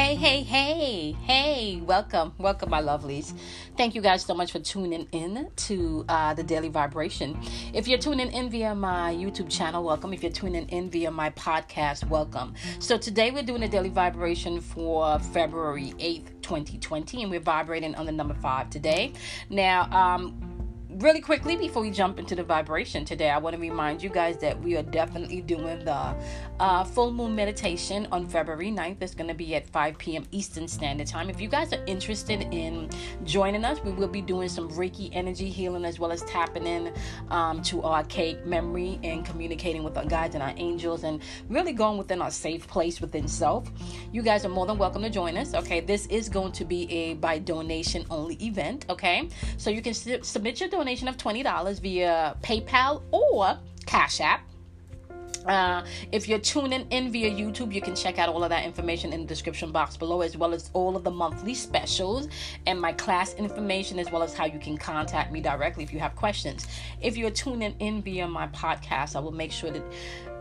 Hey, hey, hey, hey, welcome, welcome, my lovelies. Thank you guys so much for tuning in to uh, the Daily Vibration. If you're tuning in via my YouTube channel, welcome. If you're tuning in via my podcast, welcome. So today we're doing a Daily Vibration for February 8th, 2020, and we're vibrating on the number five today. Now, um, really quickly before we jump into the vibration today, I want to remind you guys that we are definitely doing the uh, full moon meditation on February 9th. It's going to be at 5 p.m. Eastern Standard Time. If you guys are interested in joining us, we will be doing some Reiki energy healing as well as tapping in um, to our archaic memory and communicating with our guides and our angels and really going within our safe place within self. You guys are more than welcome to join us. Okay, this is going to be a by donation only event. Okay, so you can submit your donation of $20 via PayPal or Cash App. Uh, if you're tuning in via YouTube, you can check out all of that information in the description box below, as well as all of the monthly specials and my class information, as well as how you can contact me directly if you have questions. If you're tuning in via my podcast, I will make sure that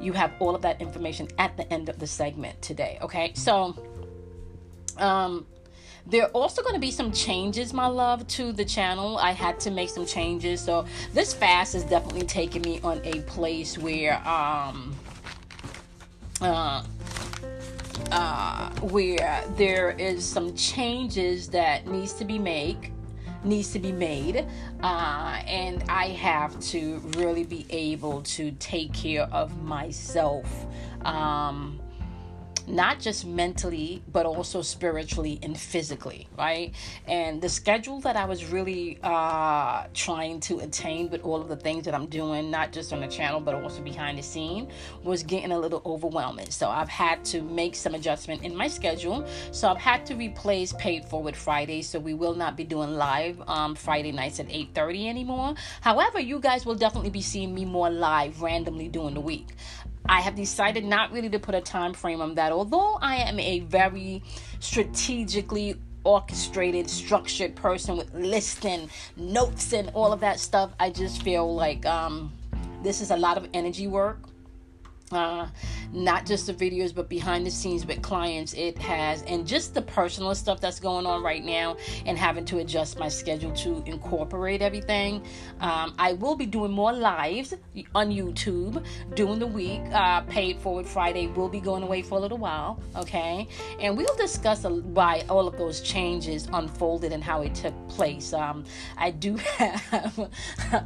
you have all of that information at the end of the segment today. Okay, so um, there are also going to be some changes, my love, to the channel. I had to make some changes. So this fast is definitely taking me on a place where um uh uh where there is some changes that needs to be made needs to be made uh, and i have to really be able to take care of myself um, not just mentally, but also spiritually and physically, right? And the schedule that I was really uh, trying to attain with all of the things that I'm doing, not just on the channel, but also behind the scene, was getting a little overwhelming. So I've had to make some adjustment in my schedule. So I've had to replace Paid Forward Friday. So we will not be doing live um, Friday nights at 8.30 anymore. However, you guys will definitely be seeing me more live randomly during the week. I have decided not really to put a time frame on that. Although I am a very strategically orchestrated, structured person with lists and notes, and all of that stuff, I just feel like um, this is a lot of energy work uh, not just the videos but behind the scenes with clients it has. And just the personal stuff that's going on right now and having to adjust my schedule to incorporate everything. Um, i will be doing more lives on youtube during the week. Uh, paid forward friday will be going away for a little while okay? And we'll discuss why all of those changes unfolded and how it took place. Um, i do have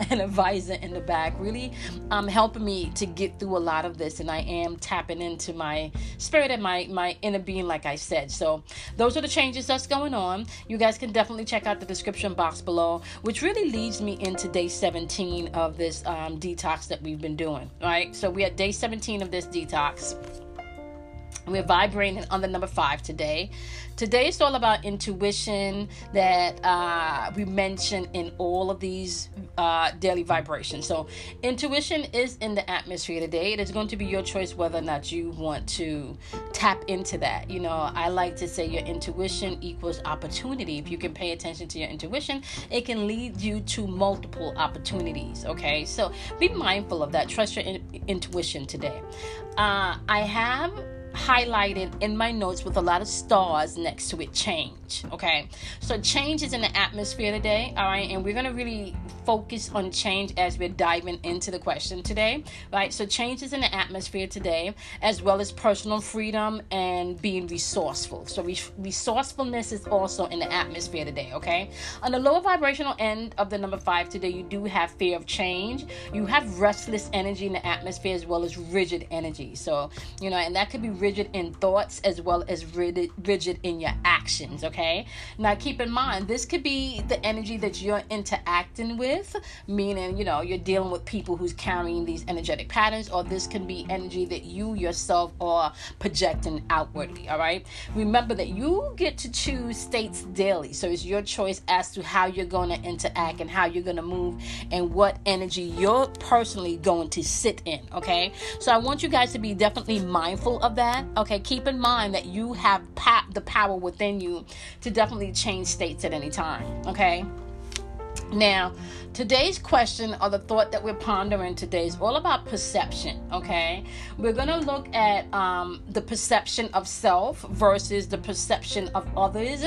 an advisor in the back really um, helping me to get through a lot of this and I am tapping into my spirit and my my inner being like I said. So those are the changes that's going on. You guys can definitely check out the description box below, which really leads me into day 17 of this um, detox that we've been doing. Right? So we're at day 17 of this detox. We're vibrating on the number five today. Today is all about intuition that uh, we mention in all of these uh, daily vibrations. So, intuition is in the atmosphere today. It is going to be your choice whether or not you want to tap into that. You know, I like to say your intuition equals opportunity. If you can pay attention to your intuition, it can lead you to multiple opportunities. Okay, so be mindful of that. Trust your in- intuition today. Uh, I have highlighted in my notes with a lot of stars next to it change okay? So change is in the atmosphere today all right? And we're going to really focus on change as we're diving into the question today right? So change is in the atmosphere today as well as personal freedom and being resourceful. So resourcefulness is also in the atmosphere today okay? On the lower vibrational end of the number five today you do have fear of change. You have restless energy in the atmosphere as well as rigid energy. So you know and that could be rigid in thoughts as well as rigid, rigid in your actions, okay? Now, keep in mind, this could be the energy that you're interacting with, meaning, you know, you're dealing with people who's carrying these energetic patterns, or this can be energy that you yourself are projecting outwardly, all right? Remember that you get to choose states daily, so it's your choice as to how you're going to interact and how you're going to move and what energy you're personally going to sit in, okay? So I want you guys to be definitely mindful of that that? Okay, keep in mind that you have pa- the power within you to definitely change states at any time. Okay. Now, today's question or the thought that we're pondering today is all about perception. Okay, we're gonna look at um, the perception of self versus the perception of others,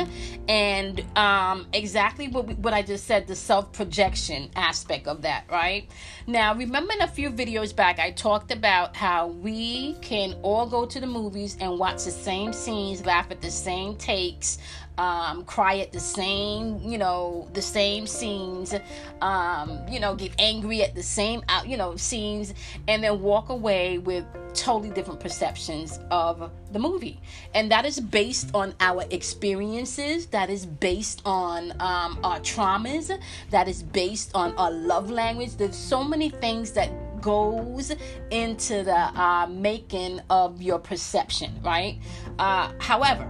and um, exactly what we, what I just said, the self projection aspect of that. Right now, remember in a few videos back, I talked about how we can all go to the movies and watch the same scenes, laugh at the same takes um, cry at the same, you know, the same scenes, um, you know, get angry at the same, you know, scenes, and then walk away with totally different perceptions of the movie. And that is based on our experiences, that is based on um, our traumas, that is based on our love language. There's so many things that goes into the uh, making of your perception, right? Uh, however,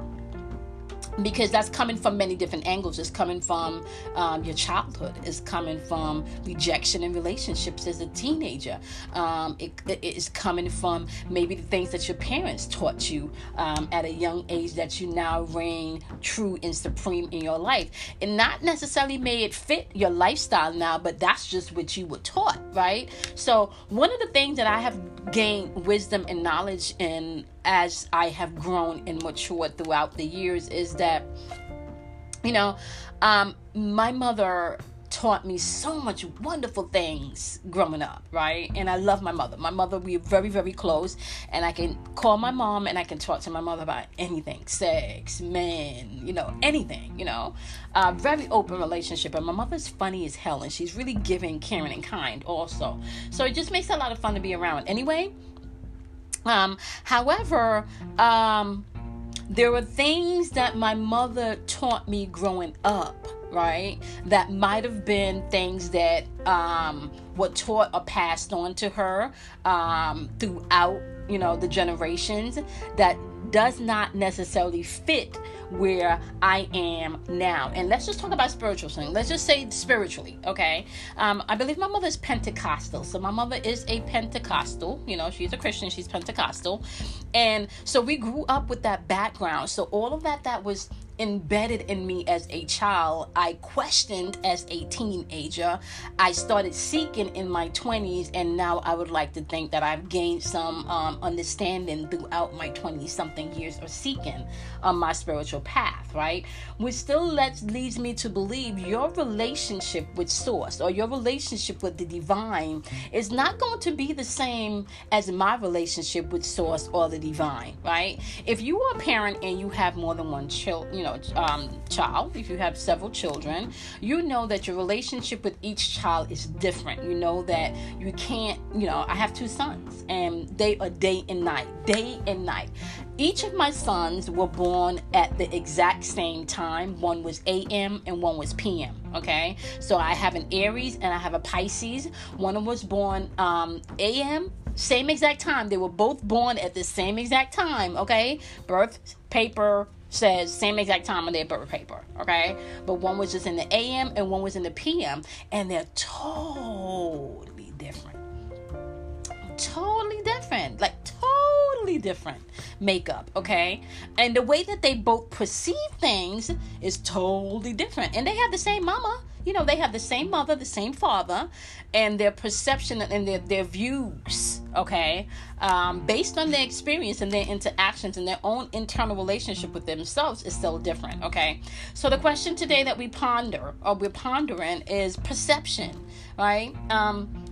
because that's coming from many different angles. It's coming from um, your childhood. It's coming from rejection in relationships as a teenager. Um, it, it is coming from maybe the things that your parents taught you um, at a young age that you now reign true and supreme in your life. And not necessarily may it fit your lifestyle now, but that's just what you were taught, right? So one of the things that I have gained wisdom and knowledge in as I have grown and matured throughout the years is that, you know, um, my mother taught me so much wonderful things growing up, right? And I love my mother. My mother, we are very, very close, and I can call my mom and I can talk to my mother about anything sex, men, you know, anything, you know. Uh, very open relationship. And my mother's funny as hell, and she's really giving, caring, and kind also. So it just makes a lot of fun to be around. Anyway, um, however, um, there were things that my mother taught me growing up, right? That might have been things that um, were taught or passed on to her um, throughout, you know, the generations that does not necessarily fit where I am now. And let's just talk about spiritual thing. Let's just say spiritually, okay? Um, I believe my mother is Pentecostal. So my mother is a Pentecostal. You know, she's a Christian, she's Pentecostal. And so we grew up with that background. So all of that that was embedded in me as a child. I questioned as a teenager. I started seeking in my 20s, and now I would like to think that I've gained some um, understanding throughout my 20 something years of seeking on my spiritual path, right? Which still lets, leads me to believe your relationship with Source or your relationship with the divine is not going to be the same as my relationship with Source or the divine, right? If you are a parent and you have more than one child, you know, know um, child if you have several children you know that your relationship with each child is different. You know that you can't you know i have two sons and they are day and night day and night. Each of my sons were born at the exact same time. One was am and one was pm okay? So i have an aries and i have a pisces. One was born um, am same exact time. They were both born at the same exact time okay? Birth paper says same exact time on their birth paper, okay? But one was just in the AM and one was in the PM, and they're totally different. Totally different. Like totally different makeup, okay? And the way that they both perceive things is totally different. And they have the same mama, you know, they have the same mother, the same father, and their perception and their, their views, okay, um, based on their experience and their interactions and their own internal relationship with themselves is still different, okay? So the question today that we ponder or we're pondering is perception, right? Um,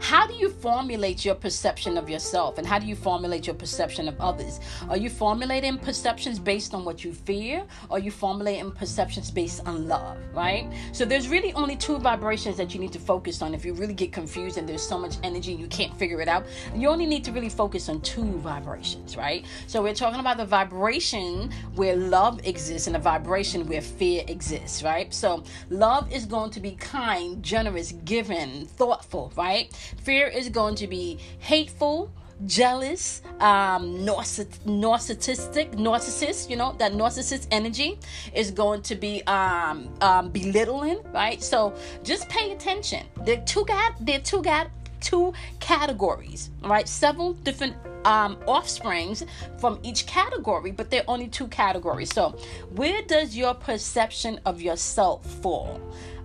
how do you formulate your perception of yourself and how do you formulate your perception of others? Are you formulating perceptions based on what you fear or are you formulating perceptions based on love, right? So there's really only two vibrations that you need to focus on if you really get confused and there's so much energy you can't figure it out. You only need to really focus on two vibrations, right? So we're talking about the vibration where love exists and the vibration where fear exists, right? So love is going to be kind, generous, giving, thoughtful, right? Fear is going to be hateful, jealous, um, narcissistic, narcissist, you know, that narcissist energy is going to be um, um, belittling, right? So just pay attention. There two got there two got two categories, right? Several different um, offsprings from each category, but they're only two categories. So, where does your perception of yourself fall?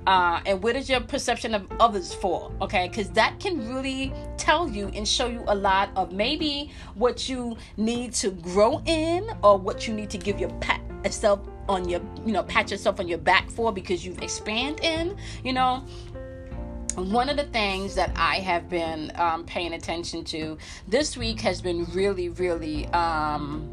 Uh, and where does your perception of others fall? Okay, because that can really tell you and show you a lot of maybe what you need to grow in or what you need to give your pat yourself on your you know pat yourself on your back for because you've expanded in you know one of the things that I have been um, paying attention to this week has been really, really um,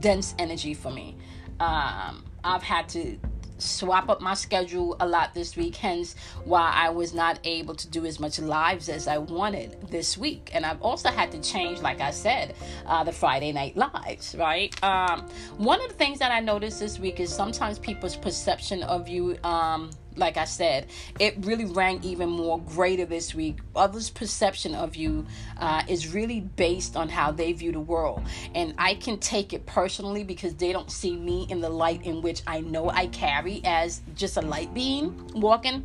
dense energy for me. Um, I've had to swap up my schedule a lot this week, hence why I was not able to do as much lives as I wanted this week. And I've also had to change, like I said, uh, the Friday night lives, right? Um, one of the things that I noticed this week is sometimes people's perception of you. Um, like I said, it really rang even more greater this week. Others' perception of you uh, is really based on how they view the world. And I can take it personally because they don't see me in the light in which I know I carry as just a light being walking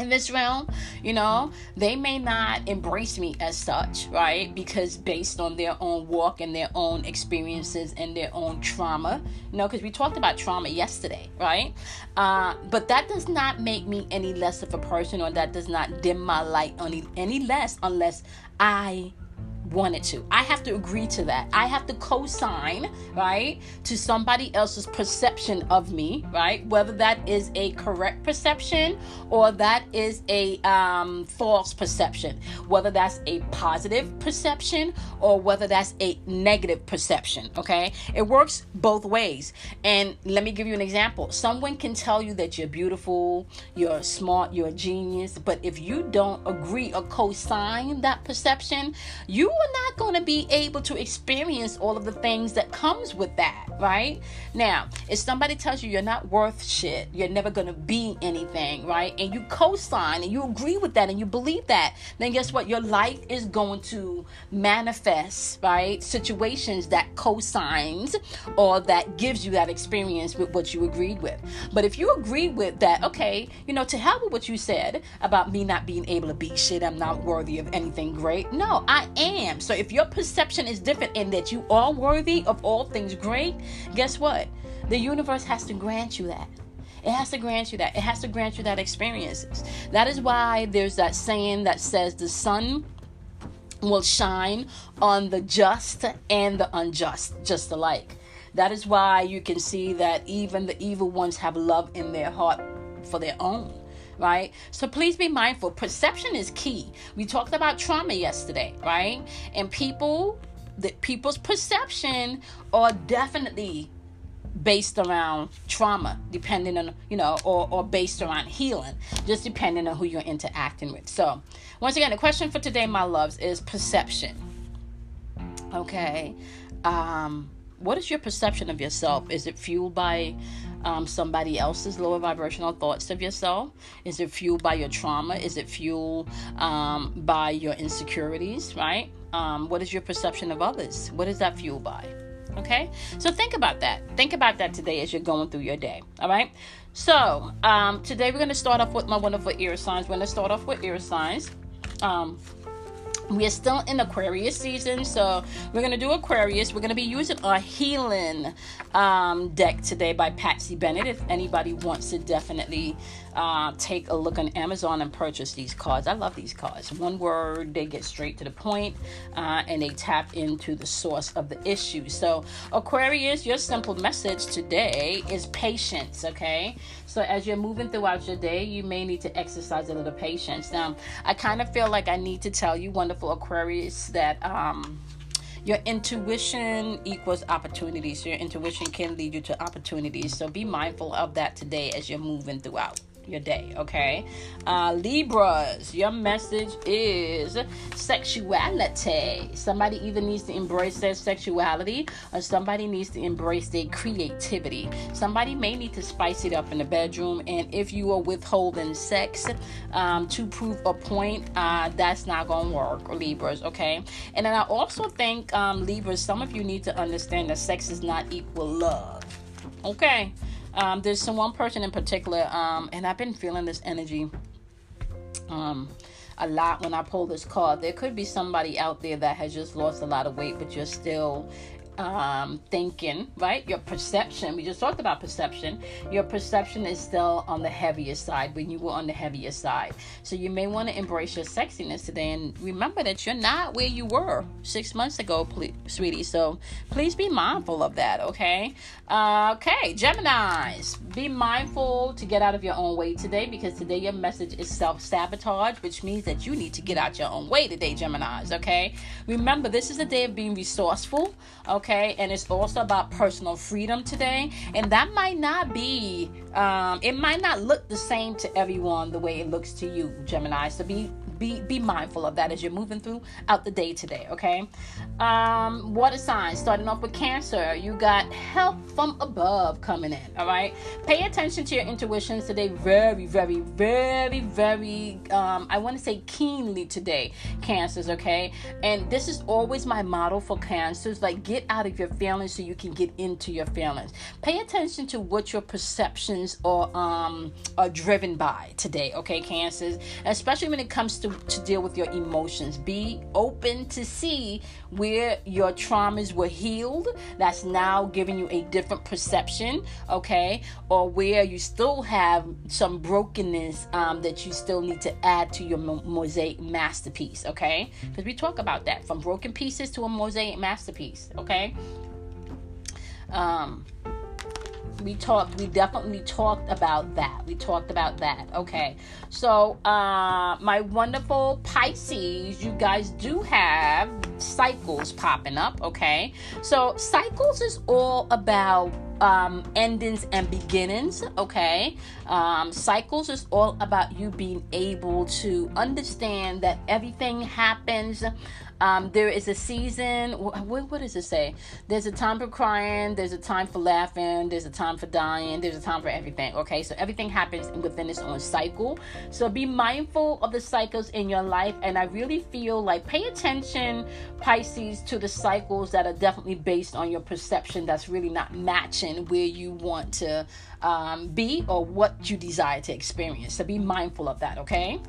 in this realm, you know, they may not embrace me as such, right? Because based on their own walk and their own experiences and their own trauma, you know, because we talked about trauma yesterday, right? Uh, but that does not make me any less of a person or that does not dim my light any, any less unless I wanted to. I have to agree to that. I have to co sign, right, to somebody else's perception of me, right? Whether that is a correct perception or that is a um, false perception, whether that's a positive perception or whether that's a negative perception, okay? It works both ways. And let me give you an example. Someone can tell you that you're beautiful, you're smart, you're a genius, but if you don't agree or co sign that perception, you are not going to be able to experience all of the things that comes with that, right? Now, if somebody tells you you're not worth shit, you're never going to be anything, right? And you co-sign and you agree with that and you believe that, then guess what? Your life is going to manifest, right? Situations that co-signs or that gives you that experience with what you agreed with. But if you agree with that, okay, you know, to hell with what you said about me not being able to be shit, I'm not worthy of anything great. No, I am am. So if your perception is different in that you are worthy of all things great, guess what? The universe has to grant you that. It has to grant you that. It has to grant you that experiences. That is why there's that saying that says the sun will shine on the just and the unjust, just alike. That is why you can see that even the evil ones have love in their heart for their own right? So please be mindful. Perception is key. We talked about trauma yesterday, right? And people, that people's perception are definitely based around trauma depending on you know or, or based around healing just depending on who you're interacting with so once again the question for today my loves is perception okay um what is your perception of yourself is it fueled by um, somebody else's lower vibrational thoughts of yourself? Is it fueled by your trauma? Is it fueled um, by your insecurities, right? Um, what is your perception of others? What is that fueled by? Okay, so think about that. Think about that today as you're going through your day. All right. So um, today we're going to start off with my wonderful air signs. We're going to start off with air signs. We are still in Aquarius season, so we're gonna do Aquarius. We're gonna be using a healing um, deck today by Patsy Bennett. If anybody wants to definitely uh, take a look on Amazon and purchase these cards. I love these cards. One word, they get straight to the point, uh, and they tap into the source of the issue. So, Aquarius, your simple message today is patience, okay? So, as you're moving throughout your day, you may need to exercise a little patience. Now, I kind of feel like I need to tell you, wonderful Aquarius, that, um, your intuition equals opportunities. Your intuition can lead you to opportunities. So be mindful of that today as you're moving throughout your day, okay? Uh, Libras, your message is sexuality. Somebody either needs to embrace their sexuality or somebody needs to embrace their creativity. Somebody may need to spice it up in the bedroom, and if you are withholding sex um, to prove a point, uh, that's not gonna work, Libras, okay? And then I also think, um, Libras, some of you need to understand that sex is not equal love, okay? Um, there's some one person in particular, um, and I've been feeling this energy um, a lot when I pull this card. There could be somebody out there that has just lost a lot of weight, but you're still um, thinking, right? Your perception, we just talked about perception. Your perception is still on the heavier side when you were on the heavier side. So you may want to embrace your sexiness today and remember that you're not where you were six months ago, please, sweetie. So please be mindful of that, okay? Okay, Geminis, be mindful to get out of your own way today because today your message is self sabotage, which means that you need to get out your own way today, Geminis, okay? Remember, this is a day of being resourceful, okay? And it's also about personal freedom today. And that might not be, um, it might not look the same to everyone the way it looks to you, Geminis. So be be be mindful of that as you're moving through out the day today okay? Um water signs starting off with cancer you got help from above coming in all right? Pay attention to your intuitions today very very very very um i want to say keenly today cancers okay? And this is always my model for cancers like get out of your feelings so you can get into your feelings. Pay attention to what your perceptions are um are driven by today okay cancers? Especially when it comes to to deal with your emotions. Be open to see where your traumas were healed. That's now giving you a different perception, okay? Or where you still have some brokenness um, that you still need to add to your mosaic masterpiece, okay? Because we talk about that from broken pieces to a mosaic masterpiece, okay? Um, we talked we definitely talked about that. We talked about that. Okay. So uh my wonderful pisces you guys do have cycles popping up okay? So cycles is all about um, endings and beginnings, okay? Um, cycles is all about you being able to understand that everything happens um, there is a season. What, what does it say? There's a time for crying. There's a time for laughing. There's a time for dying. There's a time for everything. Okay, so everything happens within its own cycle. So be mindful of the cycles in your life. And I really feel like pay attention, Pisces, to the cycles that are definitely based on your perception. That's really not matching where you want to um, be or what you desire to experience. So be mindful of that. Okay.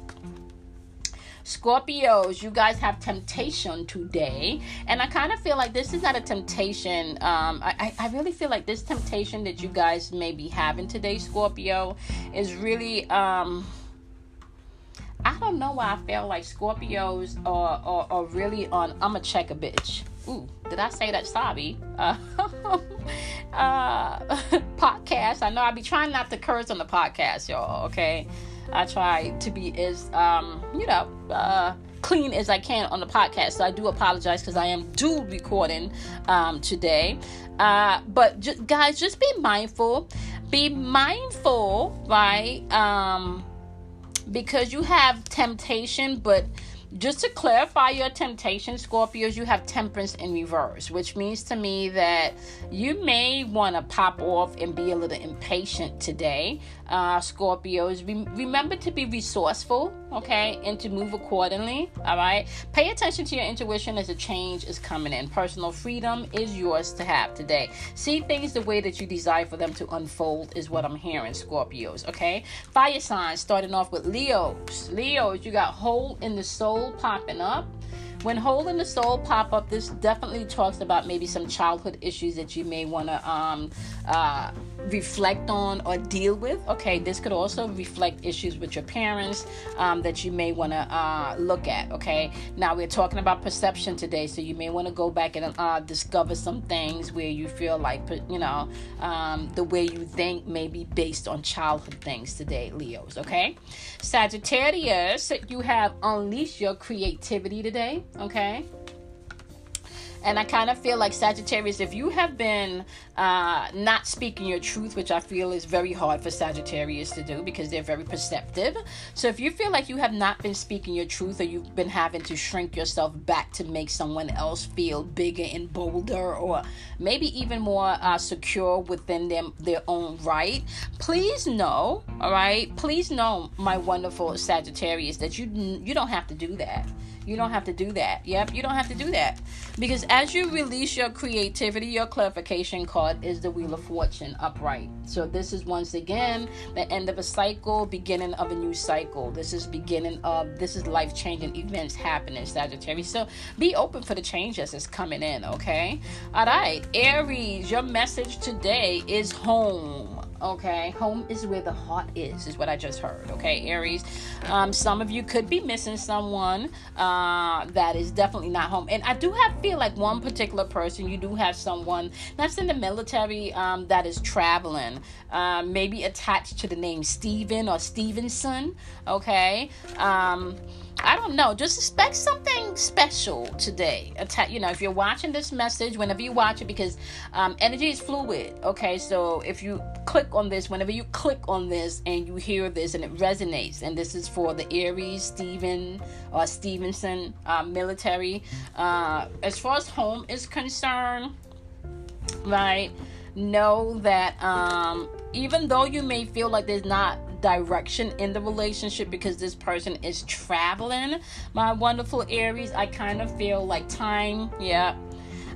Scorpios, you guys have temptation today. And I kind of feel like this is not a temptation. Um, I, I really feel like this temptation that you guys may be having today, Scorpio, is really. Um, I don't know why I feel like Scorpios are, are, are really on. I'm a check a bitch. Ooh, did I say that? Sorry. Uh, uh, podcast. I know I be trying not to curse on the podcast, y'all. Okay. I try to be as, um, you know, uh, clean as I can on the podcast. So I do apologize because I am dual recording um, today. Uh, but guys, just be mindful. Be mindful, right? Um, because you have temptation, but just to clarify your temptation, Scorpios, you have temperance in reverse, which means to me that you may want to pop off and be a little impatient today. Uh, Scorpios, re- remember to be resourceful, okay, and to move accordingly, all right? Pay attention to your intuition as a change is coming in. Personal freedom is yours to have today. See things the way that you desire for them to unfold, is what I'm hearing, Scorpios, okay? Fire signs, starting off with Leos. Leos, you got hole in the soul soul popping up. When hole in the soul pop up, this definitely talks about maybe some childhood issues that you may want to um, uh, reflect on or deal with. Okay, this could also reflect issues with your parents um, that you may want to uh, look at. Okay, now we're talking about perception today, so you may want to go back and uh, discover some things where you feel like, you know, um, the way you think may be based on childhood things today, Leos. Okay, Sagittarius, you have unleashed your creativity today. Okay. And I kind of feel like Sagittarius, if you have been uh, not speaking your truth, which I feel is very hard for Sagittarius to do because they're very perceptive. So if you feel like you have not been speaking your truth or you've been having to shrink yourself back to make someone else feel bigger and bolder or maybe even more uh, secure within them their own right, please know, all right? Please know, my wonderful Sagittarius, that you you don't have to do that You don't have to do that. Yep, you don't have to do that. Because as you release your creativity, your clarification card is the Wheel of Fortune upright. So this is once again the end of a cycle, beginning of a new cycle. This is beginning of this is life changing events happening, Sagittarius. So be open for the changes that's coming in, okay? All right, Aries, your message today is home okay? Home is where the heart is is what i just heard okay aries? Um, some of you could be missing someone uh, that is definitely not home. And i do have feel like one particular person you do have someone that's in the military um, that is traveling uh, maybe attached to the name Stephen or Stevenson okay? Um, I don't know. Just expect something special today. You know, if you're watching this message, whenever you watch it, because um, energy is fluid. Okay, so if you click on this, whenever you click on this and you hear this and it resonates, and this is for the Aries, Stephen or Stevenson uh, military. Uh, as far as home is concerned, right? Know that um, even though you may feel like there's not direction in the relationship because this person is traveling. My wonderful Aries, I kind of feel like time, yeah,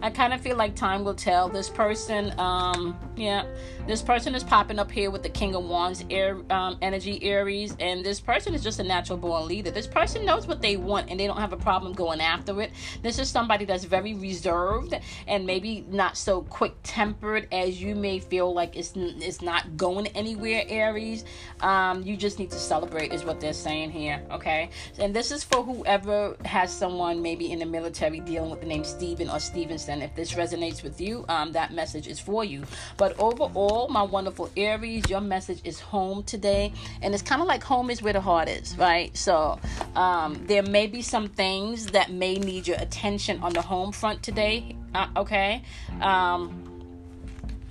I kind of feel like time will tell. This person, um, yeah, this person is popping up here with the King of Wands, air um, energy, Aries, and this person is just a natural born leader. This person knows what they want, and they don't have a problem going after it. This is somebody that's very reserved and maybe not so quick tempered as you may feel like it's it's not going anywhere. Aries, um, you just need to celebrate, is what they're saying here. Okay, and this is for whoever has someone maybe in the military dealing with the name Stephen or Stevenson if this resonates with you, um, that message is for you. But overall, my wonderful Aries, your message is home today. And it's kind of like home is where the heart is, right? So um, there may be some things that may need your attention on the home front today, uh, okay? Um,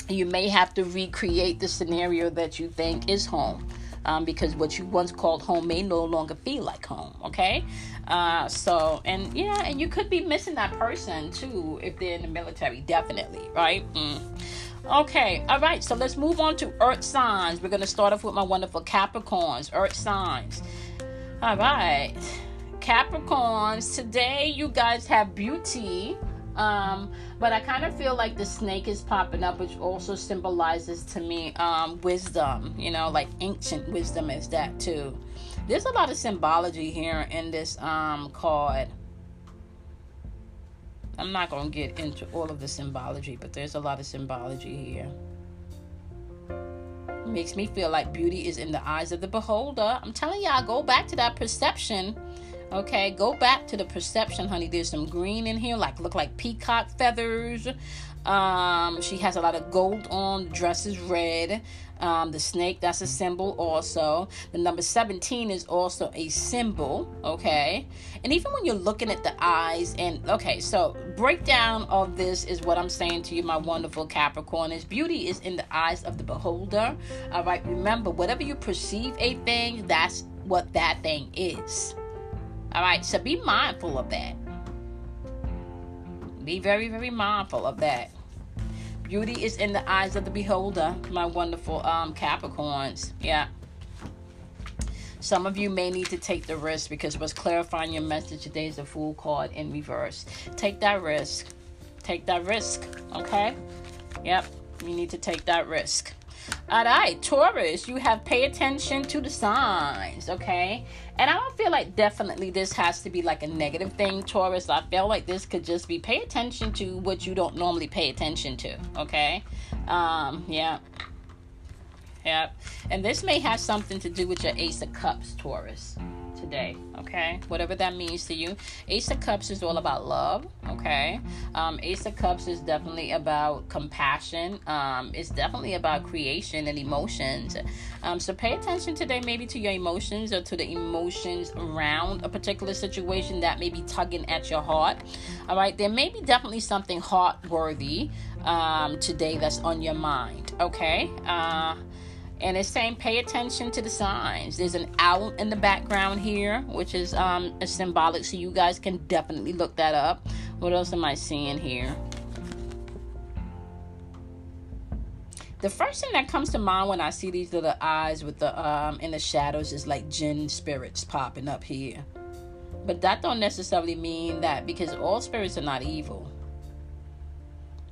you may have to recreate the scenario that you think is home. Um, because what you once called home may no longer feel like home. Okay, uh, so, and yeah, and you could be missing that person too if they're in the military, definitely, right? Mm. Okay, all right, so let's move on to earth signs. We're going to start off with my wonderful Capricorns, earth signs. All right, Capricorns, today you guys have beauty. Um, but I kind of feel like the snake is popping up, which also symbolizes to me um, wisdom, you know, like ancient wisdom is that too. There's a lot of symbology here in this um, card. I'm not going to get into all of the symbology, but there's a lot of symbology here. Makes me feel like beauty is in the eyes of the beholder. I'm telling y'all, go back to that perception. Okay, go back to the perception, honey. There's some green in here, like look like peacock feathers. Um, she has a lot of gold on. Dress is red. Um, the snake, that's a symbol also. The number 17 is also a symbol, okay? And even when you're looking at the eyes, and okay, so breakdown of this is what I'm saying to you, my wonderful Capricorn, is beauty is in the eyes of the beholder. All right, remember, whatever you perceive a thing, that's what that thing is. All right, so be mindful of that. Be very, very mindful of that. Beauty is in the eyes of the beholder, my wonderful um, Capricorns. Yeah. Some of you may need to take the risk because what's clarifying your message today is a Fool card in reverse. Take that risk. Take that risk. Okay? Yep. You need to take that risk. All right, Taurus, you have pay attention to the signs, okay? And I don't feel like definitely this has to be like a negative thing, Taurus. I feel like this could just be pay attention to what you don't normally pay attention to, okay? Um, yeah. Yep. And this may have something to do with your Ace of Cups, Taurus today, okay? Whatever that means to you. Ace of Cups is all about love, okay? Um, Ace of Cups is definitely about compassion. Um, it's definitely about creation and emotions. Um, so pay attention today, maybe to your emotions or to the emotions around a particular situation that may be tugging at your heart. All right, there may be definitely something heart worthy um, today that's on your mind, okay? Uh, and it's saying pay attention to the signs. There's an owl in the background here, which is um a symbolic, so you guys can definitely look that up. What else am I seeing here? The first thing that comes to mind when I see these little eyes with the um in the shadows is like jinn spirits popping up here. But that don't necessarily mean that because all spirits are not evil.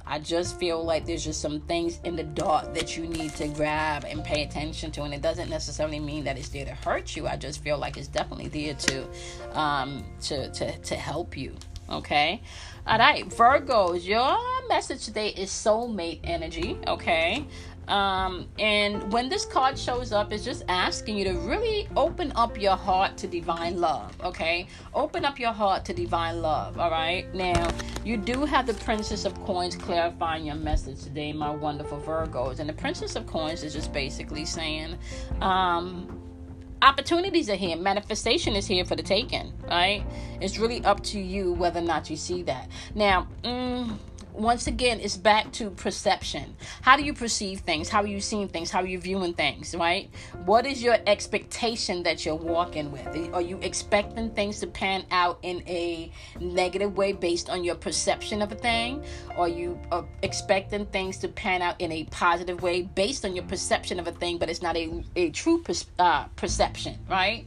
I just feel like there's just some things in the dark that you need to grab and pay attention to, and it doesn't necessarily mean that it's there to hurt you. I just feel like it's definitely there to, um, to to to help you. Okay, all right, Virgos, your message today is soulmate energy. Okay, um, and when this card shows up, it's just asking you to really open up your heart to divine love, okay? Open up your heart to divine love, all right? Now, you do have the Princess of Coins clarifying your message today, my wonderful Virgos. And the Princess of Coins is just basically saying, um, opportunities are here manifestation is here for the taking right it's really up to you whether or not you see that now mm, once again, it's back to perception. How do you perceive things? How are you seeing things? How are you viewing things, right? What is your expectation that you're walking with? Are you expecting things to pan out in a negative way based on your perception of a thing? Are you uh, expecting things to pan out in a positive way based on your perception of a thing, but it's not a, a true uh, perception, right?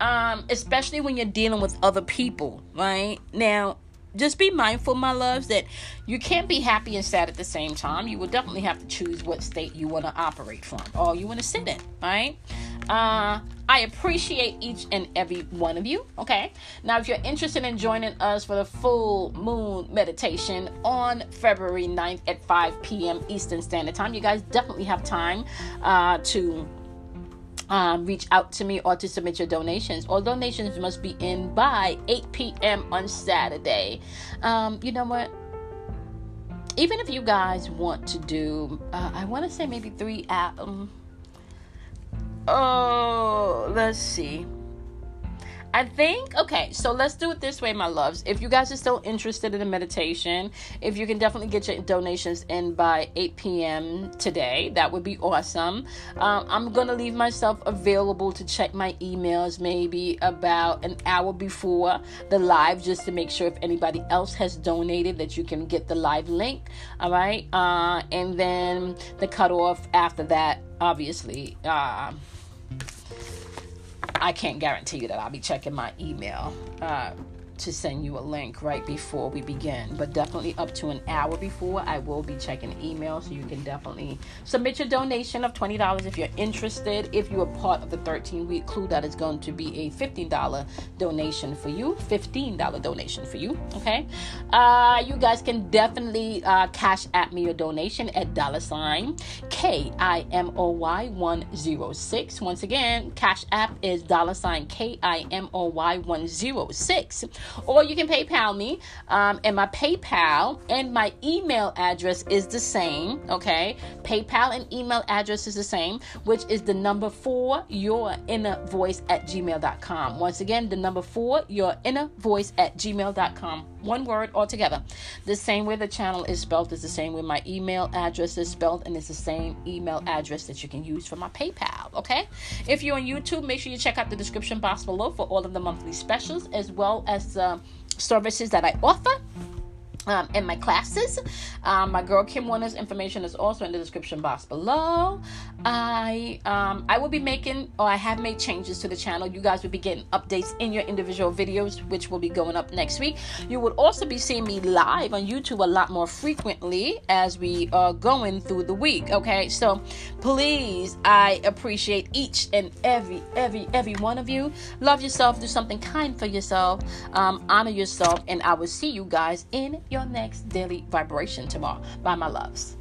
Um, especially when you're dealing with other people, right? Now, just be mindful, my loves, that you can't be happy and sad at the same time. You will definitely have to choose what state you want to operate from or you want to sit in, right? Uh, I appreciate each and every one of you. Okay. Now, if you're interested in joining us for the full moon meditation on February 9th at 5 p.m. Eastern Standard Time, you guys definitely have time uh, to um, reach out to me or to submit your donations. All donations must be in by 8 p.m. on Saturday. Um, you know what? Even if you guys want to do, uh, I want to say maybe three. Um, oh, let's see. I think, okay, so let's do it this way, my loves. If you guys are still interested in the meditation, if you can definitely get your donations in by 8 p.m. today, that would be awesome. Um, I'm going to leave myself available to check my emails maybe about an hour before the live just to make sure if anybody else has donated that you can get the live link. All right. Uh, and then the cutoff after that, obviously. Uh, I can't guarantee you that I'll be checking my email. Uh, to send you a link right before we begin, but definitely up to an hour before, I will be checking email. So you can definitely submit your donation of $20 if you're interested. If you are part of the 13 week clue, that is going to be a $15 donation for you. $15 donation for you. Okay. Uh, you guys can definitely uh, cash at me your donation at dollar sign K I M O Y 106. Once again, cash app is dollar sign K I M O Y 106 or you can PayPal me. Um, and my PayPal and my email address is the same. Okay, PayPal and email address is the same, which is the number four your inner voice at gmail.com. Once again, the number four your inner voice at gmail.com. One word altogether. The same way the channel is spelled is the same way my email address is spelled, and it's the same email address that you can use for my PayPal. Okay, if you're on YouTube, make sure you check out the description box below for all of the monthly specials as well as uh, services that I offer um, in my classes. Um, my girl Kim Warner's information is also in the description box below. I um, I will be making or I have made changes to the channel. You guys will be getting updates in your individual videos, which will be going up next week. You will also be seeing me live on YouTube a lot more frequently as we are going through the week. Okay, so please, I appreciate each and every every every one of you. Love yourself. Do something kind for yourself. Um, honor yourself, and I will see you guys in your next daily vibration tomorrow. Bye, my loves.